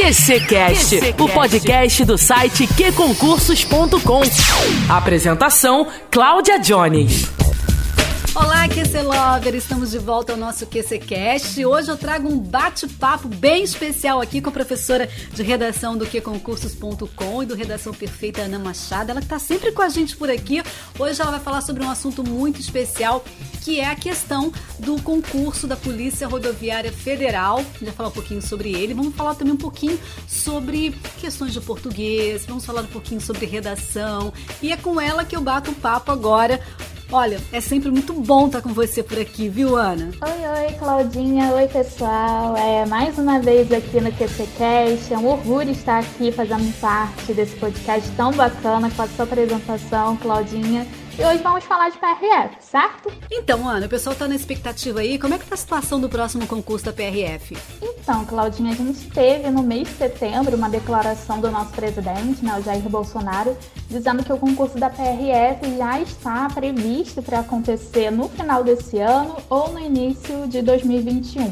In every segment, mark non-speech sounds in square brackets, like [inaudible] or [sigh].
QCcast, o podcast do site qconcursos.com. Apresentação: Cláudia Jones. Olá, QC Lover! Estamos de volta ao nosso QCcast. Hoje eu trago um bate-papo bem especial aqui com a professora de redação do QConcursos.com e do Redação Perfeita, Ana Machado. Ela está sempre com a gente por aqui. Hoje ela vai falar sobre um assunto muito especial, que é a questão do concurso da Polícia Rodoviária Federal. Vai falar um pouquinho sobre ele. Vamos falar também um pouquinho sobre questões de português, vamos falar um pouquinho sobre redação. E é com ela que eu bato um papo agora. Olha, é sempre muito bom estar com você por aqui, viu, Ana? Oi, oi, Claudinha. Oi, pessoal. É mais uma vez aqui no QCCast. É um orgulho estar aqui fazendo parte desse podcast tão bacana com a sua apresentação, Claudinha. E hoje vamos falar de PRF, certo? Então, Ana, o pessoal tá na expectativa aí. Como é que tá a situação do próximo concurso da PRF? Então, Claudinha, a gente teve no mês de setembro uma declaração do nosso presidente, né, o Jair Bolsonaro, dizendo que o concurso da PRF já está previsto para acontecer no final desse ano ou no início de 2021.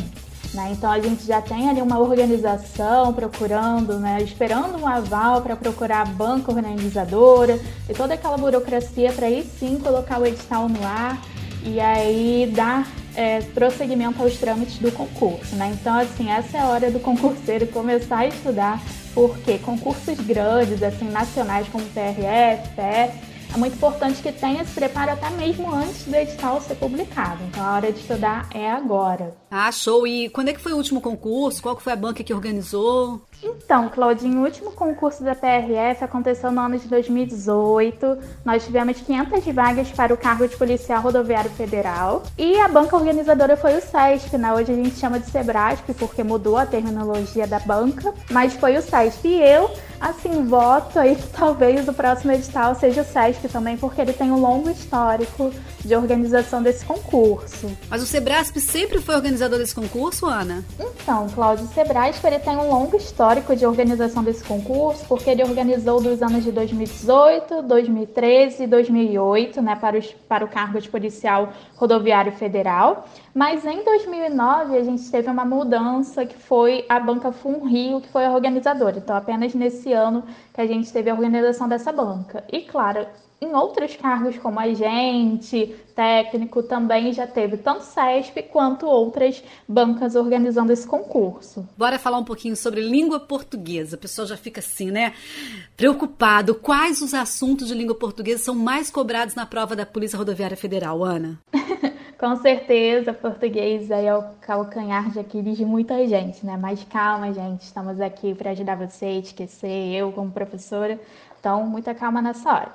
Né? Então a gente já tem ali uma organização procurando, né, esperando um aval para procurar a banca organizadora e toda aquela burocracia para aí sim colocar o edital no ar e aí dar é, prosseguimento aos trâmites do concurso. Né? Então, assim, essa é a hora do concurseiro começar a estudar, porque concursos grandes, assim, nacionais como PRF, PF, é muito importante que tenha esse preparo até mesmo antes do edital ser publicado. Então a hora de estudar é agora. Ah, show! E quando é que foi o último concurso? Qual foi a banca que organizou? Então, Claudinho, o último concurso da PRF aconteceu no ano de 2018. Nós tivemos 500 vagas para o cargo de policial rodoviário federal. E a banca organizadora foi o SESP, né? Hoje a gente chama de Sebrasp, porque mudou a terminologia da banca. Mas foi o SESP. E eu Assim, voto aí que talvez o próximo edital seja o SESC também, porque ele tem um longo histórico de organização desse concurso. Mas o Sebrasp sempre foi organizador desse concurso, Ana? Então, Cláudio, o Sebrasp ele tem um longo histórico de organização desse concurso, porque ele organizou dos anos de 2018, 2013 e 2008, né, para, os, para o cargo de policial rodoviário federal. Mas em 2009 a gente teve uma mudança que foi a Banca Funrio, que foi a organizadora. Então, apenas nesse ano que a gente teve a organização dessa banca. E claro, em outros cargos como agente, técnico, também já teve tanto CESP quanto outras bancas organizando esse concurso. Bora falar um pouquinho sobre língua portuguesa. O pessoal já fica assim, né? Preocupado. Quais os assuntos de língua portuguesa são mais cobrados na prova da Polícia Rodoviária Federal, Ana? [laughs] Com certeza, português aí é o calcanhar de Aquiles de muita gente, né? Mas calma, gente, estamos aqui para ajudar você, esquecer, eu como professora. Então, muita calma nessa hora.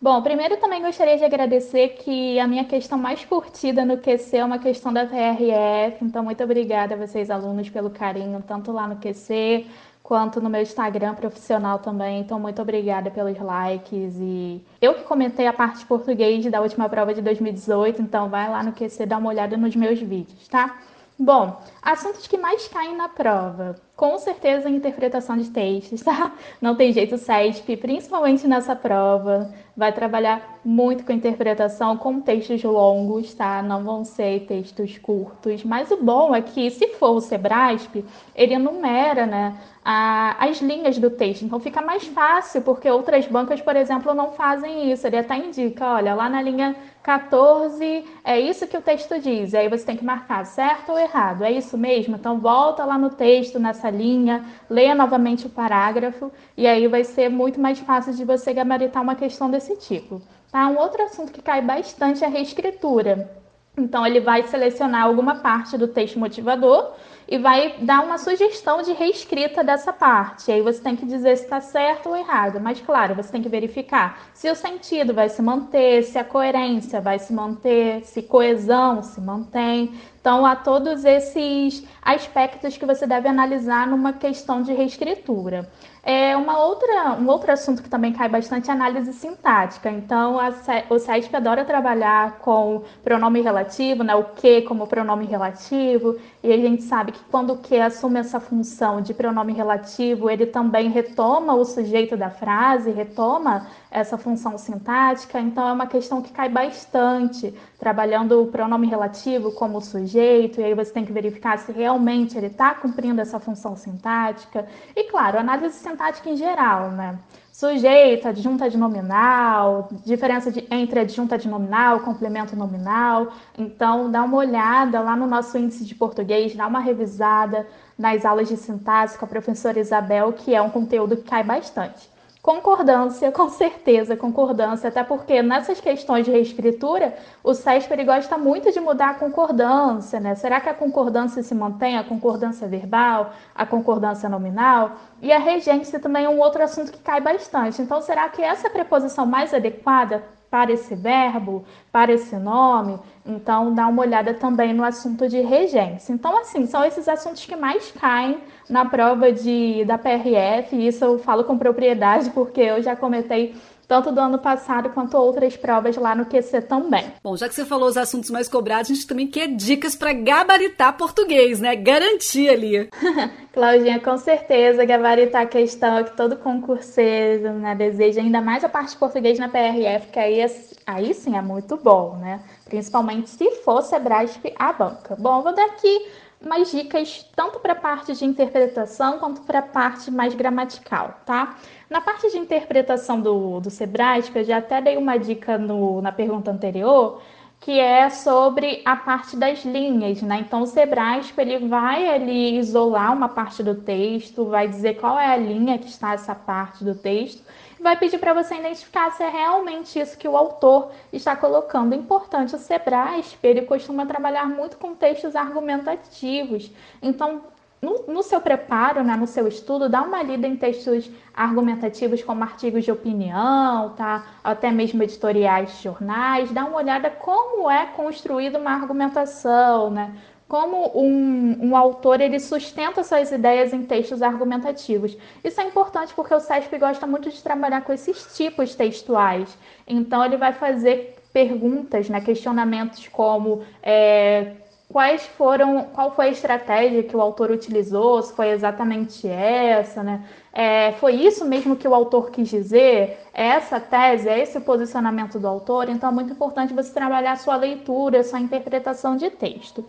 Bom, primeiro também gostaria de agradecer que a minha questão mais curtida no QC é uma questão da TRF, então muito obrigada a vocês alunos pelo carinho, tanto lá no QC quanto no meu Instagram profissional também. Então, muito obrigada pelos likes. E eu que comentei a parte de português da última prova de 2018, então vai lá no QC dar uma olhada nos meus vídeos, tá? Bom, assuntos que mais caem na prova. Com certeza, interpretação de textos, tá? Não tem jeito, o SESP, principalmente nessa prova, vai trabalhar muito com interpretação, com textos longos, tá? Não vão ser textos curtos. Mas o bom é que, se for o Sebrasp, ele enumera, né, a, as linhas do texto. Então fica mais fácil, porque outras bancas, por exemplo, não fazem isso. Ele até indica, olha, lá na linha 14 é isso que o texto diz. E aí você tem que marcar certo ou errado. É isso mesmo? Então volta lá no texto, nessa essa linha, leia novamente o parágrafo e aí vai ser muito mais fácil de você gabaritar uma questão desse tipo. Tá? Um outro assunto que cai bastante é a reescritura. Então, ele vai selecionar alguma parte do texto motivador e vai dar uma sugestão de reescrita dessa parte. Aí você tem que dizer se está certo ou errado. Mas, claro, você tem que verificar se o sentido vai se manter, se a coerência vai se manter, se coesão se mantém. Então, há todos esses aspectos que você deve analisar numa questão de reescritura. É uma outra, um outro assunto que também cai bastante é análise sintática. Então, a, o SESP adora trabalhar com pronome relativo, né, o que como pronome relativo, e a gente sabe que quando o que assume essa função de pronome relativo, ele também retoma o sujeito da frase, retoma essa função sintática. Então, é uma questão que cai bastante, trabalhando o pronome relativo como sujeito e aí você tem que verificar se realmente ele está cumprindo essa função sintática. E, claro, análise sintática em geral, né? Sujeito, adjunta de nominal, diferença de, entre adjunta de nominal, complemento nominal. Então, dá uma olhada lá no nosso índice de português, dá uma revisada nas aulas de sintaxe com a professora Isabel, que é um conteúdo que cai bastante. Concordância, com certeza, concordância, até porque nessas questões de reescritura, o SESP ele gosta muito de mudar a concordância, né? Será que a concordância se mantém, a concordância verbal, a concordância nominal? E a regência também é um outro assunto que cai bastante. Então, será que essa preposição mais adequada para esse verbo, para esse nome. Então, dá uma olhada também no assunto de regência. Então, assim, são esses assuntos que mais caem na prova de, da PRF. E isso eu falo com propriedade, porque eu já comentei tanto do ano passado quanto outras provas lá no QC também. Bom, já que você falou os assuntos mais cobrados, a gente também quer dicas para gabaritar português, né? Garantir ali. [laughs] Claudinha, com certeza, gabaritar a questão que todo concurseiro né, deseja, ainda mais a parte de português na PRF, que aí, é, aí sim é muito bom, né? Principalmente se for Sebrasp a banca. Bom, vou dar aqui mais dicas tanto para a parte de interpretação quanto para a parte mais gramatical, tá? Na parte de interpretação do, do Sebrasp, eu já até dei uma dica no, na pergunta anterior, que é sobre a parte das linhas, né? Então o Sebrasp ele vai ali isolar uma parte do texto, vai dizer qual é a linha que está essa parte do texto, vai pedir para você identificar se é realmente isso que o autor está colocando. Importante, o Sebrasp ele costuma trabalhar muito com textos argumentativos. Então no, no, seu preparo, né, no seu estudo, dá uma lida em textos argumentativos como artigos de opinião, tá? até mesmo editoriais jornais, dá uma olhada como é construída uma argumentação, né? Como um, um, autor ele sustenta suas ideias em textos argumentativos. Isso é importante porque o SESP gosta muito de trabalhar com esses tipos textuais. Então ele vai fazer perguntas, né, questionamentos como é, quais foram, qual foi a estratégia que o autor utilizou, se foi exatamente essa, né? É, foi isso mesmo que o autor quis dizer? É essa tese, é esse o posicionamento do autor? Então é muito importante você trabalhar a sua leitura, a sua interpretação de texto.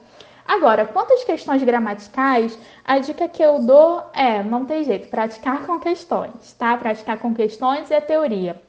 Agora, quanto às questões gramaticais, a dica que eu dou é, não tem jeito, praticar com questões, tá? Praticar com questões e a teoria.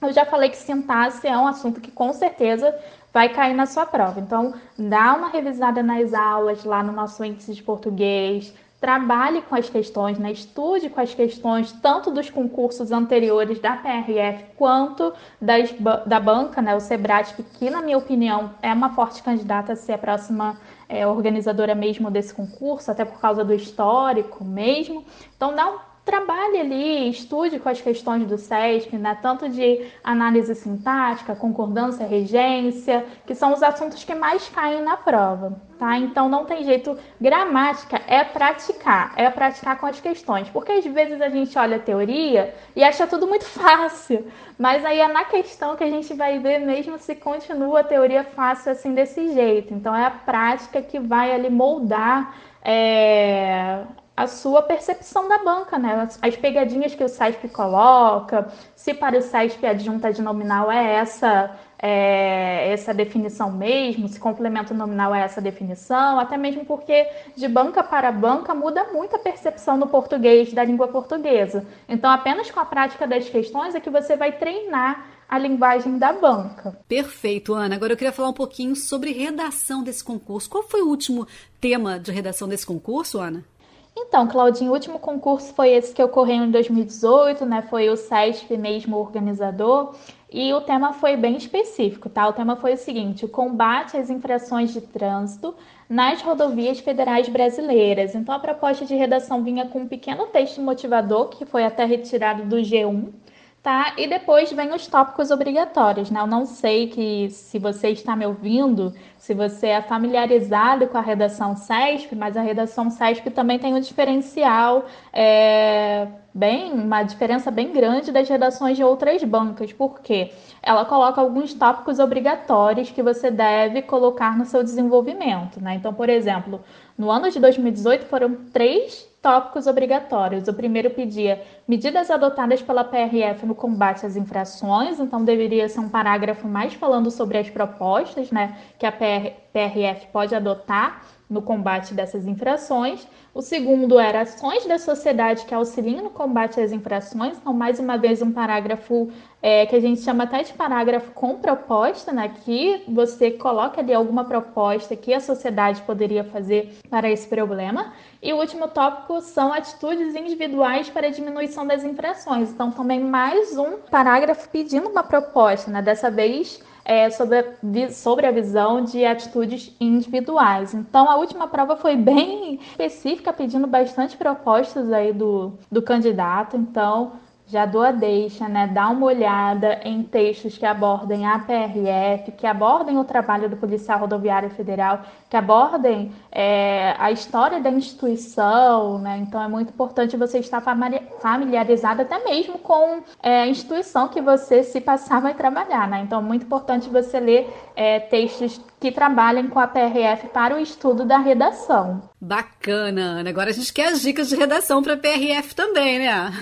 Eu já falei que sintaxe é um assunto que com certeza vai cair na sua prova. Então, dá uma revisada nas aulas lá no nosso índice de português, trabalhe com as questões, né? estude com as questões tanto dos concursos anteriores da PRF quanto das, da banca, né? o Sebrasp, que na minha opinião é uma forte candidata a ser a próxima é, organizadora mesmo desse concurso, até por causa do histórico mesmo. Então dá um trabalhe ali, estude com as questões do SESP, né? tanto de análise sintática, concordância, regência, que são os assuntos que mais caem na prova, tá? Então não tem jeito, gramática é praticar, é praticar com as questões, porque às vezes a gente olha a teoria e acha tudo muito [laughs] fácil, mas aí é na questão que a gente vai ver mesmo se continua a teoria fácil assim desse jeito. Então é a prática que vai ali moldar é, a sua percepção da banca, né? As pegadinhas que o SESP coloca, se para o SESP a adjunta de nominal é essa, é, essa definição mesmo, se complemento nominal é essa definição, até mesmo porque de banca para banca muda muito a percepção no português, da língua portuguesa. Então, apenas com a prática das questões é que você vai treinar a linguagem da banca. Perfeito, Ana. Agora eu queria falar um pouquinho sobre redação desse concurso. Qual foi o último tema de redação desse concurso, Ana? Então, Claudinho, o último concurso foi esse que ocorreu em 2018, né? Foi o SESP mesmo organizador. E o tema foi bem específico, tá? O tema foi o seguinte: o combate às infrações de trânsito nas rodovias federais brasileiras. Então, a proposta de redação vinha com um pequeno texto motivador, que foi até retirado do G1, tá? E depois vem os tópicos obrigatórios, né? Eu não sei que se você está me ouvindo, se você é familiarizado com a redação CESP, mas a redação CESP também tem um diferencial, é, bem, uma diferença bem grande das redações de outras bancas, porque ela coloca alguns tópicos obrigatórios que você deve colocar no seu desenvolvimento, né? Então, por exemplo, no ano de 2018 foram três tópicos obrigatórios. O primeiro pedia medidas adotadas pela PRF no combate às infrações, então deveria ser um parágrafo mais falando sobre as propostas né, que a PRF pode adotar no combate dessas infrações. O segundo era ações da sociedade que auxiliem no combate às infrações. Então, mais uma vez, um parágrafo é, que a gente chama até de parágrafo com proposta, né? Que você coloca ali alguma proposta que a sociedade poderia fazer para esse problema. E o último tópico são atitudes individuais para a diminuição das infrações. Então, também mais um parágrafo pedindo uma proposta, né? Dessa vez é, sobre, a, sobre a visão de atitudes individuais. Então, a última prova foi bem específica, pedindo bastante propostas aí do, do candidato. Então, já dou a deixa, né? Dá uma olhada em textos que abordem a PRF, que abordem o trabalho do Policial Rodoviário Federal, que abordem é, a história da instituição, né? Então é muito importante você estar familiarizado até mesmo com é, a instituição que você se passar vai trabalhar, né? Então é muito importante você ler é, textos que trabalhem com a PRF para o estudo da redação. Bacana, Ana. Agora a gente quer as dicas de redação para PRF também, né?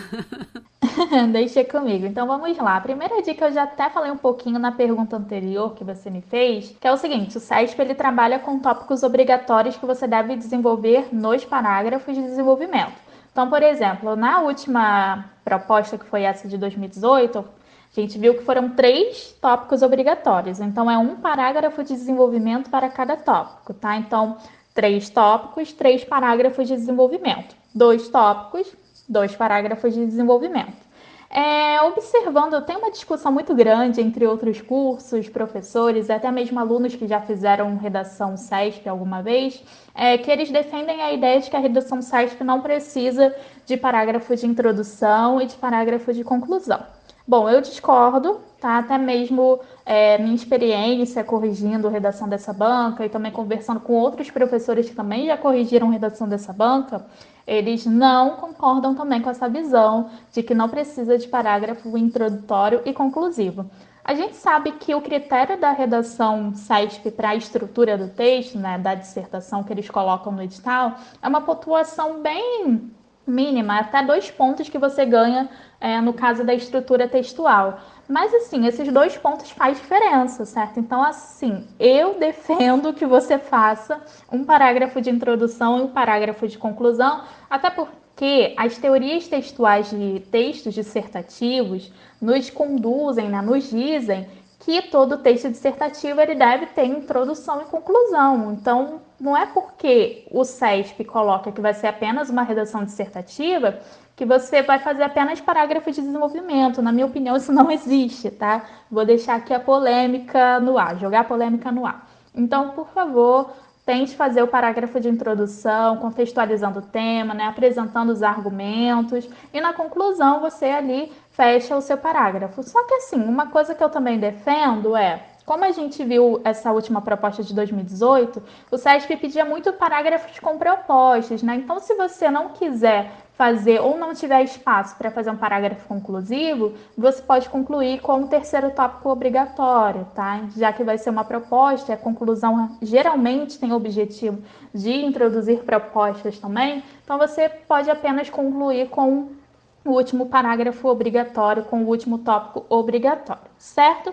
[laughs] [laughs] Deixa comigo. Então vamos lá. A primeira dica eu já até falei um pouquinho na pergunta anterior que você me fez, que é o seguinte: o SESP ele trabalha com tópicos obrigatórios que você deve desenvolver nos parágrafos de desenvolvimento. Então, por exemplo, na última proposta que foi essa de 2018, a gente viu que foram três tópicos obrigatórios. Então, é um parágrafo de desenvolvimento para cada tópico, tá? Então, três tópicos, três parágrafos de desenvolvimento. Dois tópicos, dois parágrafos de desenvolvimento. É, observando, tem uma discussão muito grande entre outros cursos, professores, até mesmo alunos que já fizeram redação SESP alguma vez, é, que eles defendem a ideia de que a redação SESP não precisa de parágrafo de introdução e de parágrafo de conclusão. Bom, eu discordo, tá? Até mesmo é, minha experiência corrigindo redação dessa banca e também conversando com outros professores que também já corrigiram redação dessa banca, eles não concordam também com essa visão de que não precisa de parágrafo introdutório e conclusivo. A gente sabe que o critério da redação SESP para a estrutura do texto, né, da dissertação que eles colocam no edital, é uma pontuação bem mínima, até dois pontos que você ganha é, no caso da estrutura textual. Mas assim, esses dois pontos faz diferença, certo? Então, assim, eu defendo que você faça um parágrafo de introdução e um parágrafo de conclusão, até porque as teorias textuais de textos dissertativos nos conduzem, né, nos dizem que todo texto dissertativo ele deve ter introdução e conclusão. Então, não é porque o SESP coloca que vai ser apenas uma redação dissertativa que você vai fazer apenas parágrafo de desenvolvimento. Na minha opinião, isso não existe, tá? Vou deixar aqui a polêmica no ar, jogar a polêmica no ar. Então, por favor, tente fazer o parágrafo de introdução, contextualizando o tema, né, apresentando os argumentos, e na conclusão você ali fecha o seu parágrafo. Só que assim, uma coisa que eu também defendo é como a gente viu essa última proposta de 2018, o SESP pedia muito parágrafos com propostas, né? Então, se você não quiser fazer ou não tiver espaço para fazer um parágrafo conclusivo, você pode concluir com o terceiro tópico obrigatório, tá? Já que vai ser uma proposta, a conclusão geralmente tem o objetivo de introduzir propostas também, então você pode apenas concluir com o último parágrafo obrigatório, com o último tópico obrigatório, certo?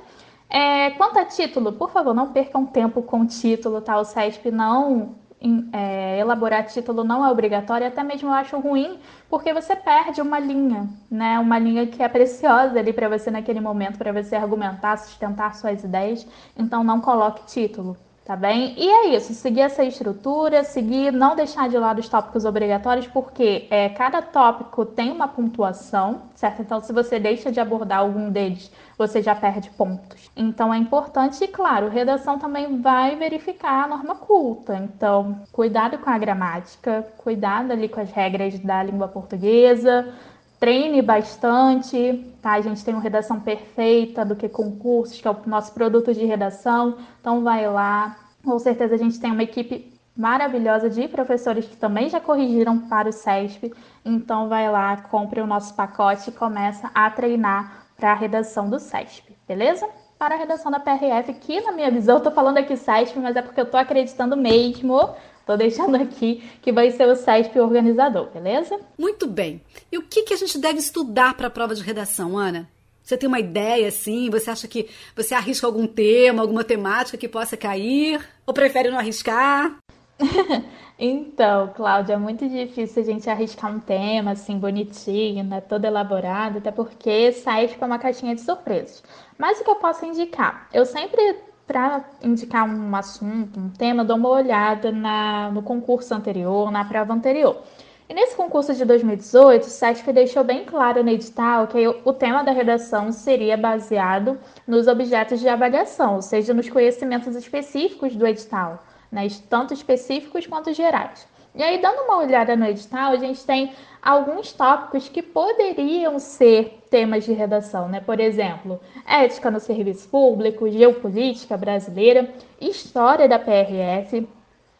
É, quanto a título, por favor, não percam tempo com título, tá? O CESP não é, elaborar título não é obrigatório, até mesmo eu acho ruim, porque você perde uma linha, né? Uma linha que é preciosa ali para você naquele momento, para você argumentar, sustentar suas ideias. Então não coloque título, tá bem? E é isso, seguir essa estrutura, seguir, não deixar de lado os tópicos obrigatórios, porque é, cada tópico tem uma pontuação, certo? Então, se você deixa de abordar algum deles, você já perde pontos. Então, é importante, e claro, redação também vai verificar a norma culta. Então, cuidado com a gramática, cuidado ali com as regras da língua portuguesa, treine bastante, tá? A gente tem uma redação perfeita do que concursos, que é o nosso produto de redação. Então vai lá. Com certeza a gente tem uma equipe maravilhosa de professores que também já corrigiram para o SESP. Então vai lá, compre o nosso pacote e começa a treinar para a redação do SESP, beleza? Para a redação da PRF, que na minha visão, eu tô falando aqui SESP, mas é porque eu tô acreditando mesmo Tô deixando aqui que vai ser o SESP organizador, beleza? Muito bem. E o que, que a gente deve estudar para a prova de redação, Ana? Você tem uma ideia assim? Você acha que você arrisca algum tema, alguma temática que possa cair? Ou prefere não arriscar? [laughs] então, Cláudia, é muito difícil a gente arriscar um tema assim bonitinho, né, todo elaborado, até porque sai para uma caixinha de surpresas. Mas o que eu posso indicar? Eu sempre para indicar um assunto, um tema, dou uma olhada na, no concurso anterior, na prova anterior. E nesse concurso de 2018, o SESP deixou bem claro no edital que o tema da redação seria baseado nos objetos de avaliação, ou seja, nos conhecimentos específicos do edital, né, tanto específicos quanto gerais. E aí, dando uma olhada no edital, a gente tem alguns tópicos que poderiam ser temas de redação, né? Por exemplo, ética no serviço público, geopolítica brasileira, história da PRF.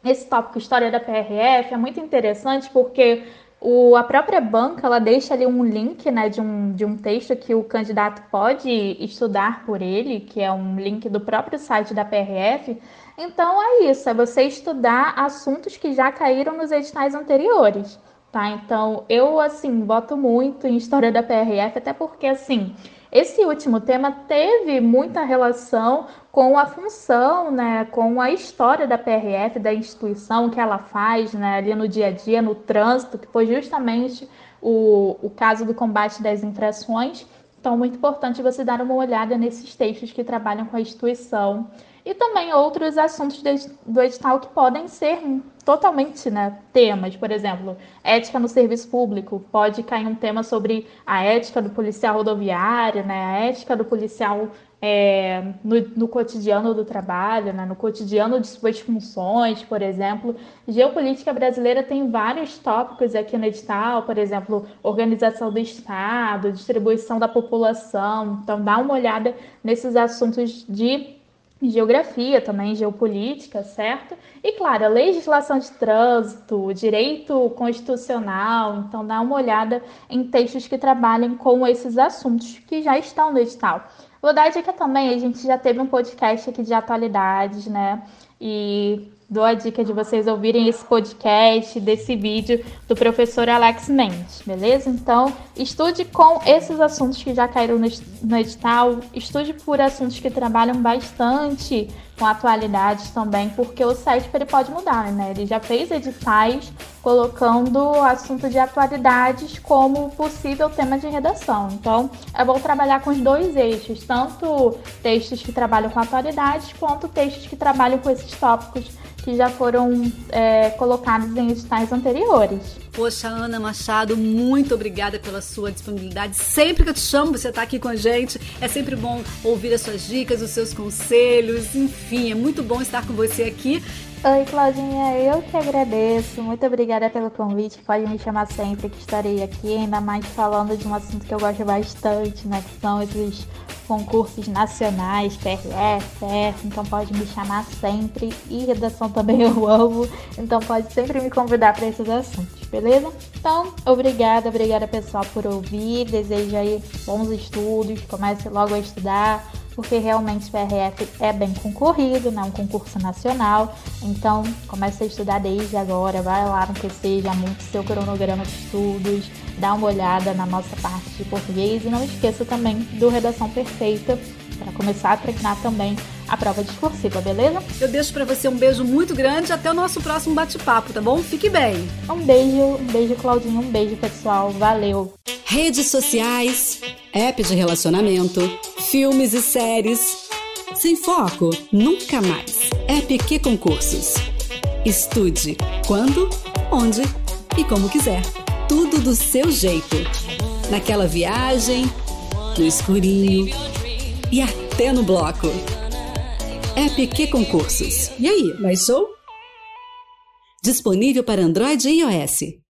Esse tópico história da PRF é muito interessante porque o, a própria banca ela deixa ali um link né, de, um, de um texto que o candidato pode estudar por ele, que é um link do próprio site da PRF. Então é isso, é você estudar assuntos que já caíram nos editais anteriores. Tá? Então, eu assim boto muito em história da PRF, até porque assim, esse último tema teve muita relação com a função, né, com a história da PRF, da instituição que ela faz, né, ali no dia a dia, no trânsito, que foi justamente o, o caso do combate das infrações. Então, muito importante você dar uma olhada nesses textos que trabalham com a instituição e também outros assuntos do edital que podem ser totalmente né, temas. Por exemplo, ética no serviço público. Pode cair um tema sobre a ética do policial rodoviário, né, a ética do policial é, no, no, cotidiano do trabalho, né, no cotidiano de suas funções, por exemplo. Geopolítica brasileira tem vários tópicos aqui no edital, por exemplo, organização do Estado, distribuição da população. Então, dá uma olhada nesses assuntos de geografia também, geopolítica, certo? E claro, a legislação de trânsito, direito constitucional, então dá uma olhada em textos que trabalhem com esses assuntos que já estão no edital. Vou dar a dica também, a gente já teve um podcast aqui de atualidades, né? E dou a dica de vocês ouvirem esse podcast, desse vídeo do professor Alex Mendes, beleza? Então, estude com esses assuntos que já caíram no edital, estude por assuntos que trabalham bastante com atualidades também, porque o site ele pode mudar, né? Ele já fez editais colocando assunto de atualidades como possível tema de redação. Então, é bom trabalhar com os dois eixos, tanto textos que trabalham com atualidades, quanto textos que trabalham com esses tópicos que já foram é, colocados em editais anteriores. Poxa, Ana Machado, muito obrigada pela sua disponibilidade. Sempre que eu te chamo, você está aqui com a gente. É sempre bom ouvir as suas dicas, os seus conselhos. Enfim, é muito bom estar com você aqui. Oi, Claudinha, eu que agradeço. Muito obrigada pelo convite. Pode me chamar sempre que estarei aqui, ainda mais falando de um assunto que eu gosto bastante, né? Que são esses concursos nacionais, PF, então pode me chamar sempre. E redação também eu amo, então pode sempre me convidar para esses assuntos, beleza? Então, obrigada, obrigada pessoal por ouvir. Desejo aí bons estudos, comece logo a estudar porque realmente o PRF é bem concorrido, né? um concurso nacional. Então, comece a estudar desde agora, vai lá no PC, já monte seu cronograma de estudos, dá uma olhada na nossa parte de português e não esqueça também do Redação Perfeita para começar a treinar também a prova discursiva, beleza? Eu deixo para você um beijo muito grande até o nosso próximo bate-papo, tá bom? Fique bem. Um beijo, um beijo Claudinho, um beijo pessoal, valeu. Redes sociais, app de relacionamento, filmes e séries. Sem foco, nunca mais. App que concursos. Estude quando, onde e como quiser. Tudo do seu jeito. Naquela viagem, no escurinho e até no bloco. App que concursos. E aí, mais show? Disponível para Android e iOS.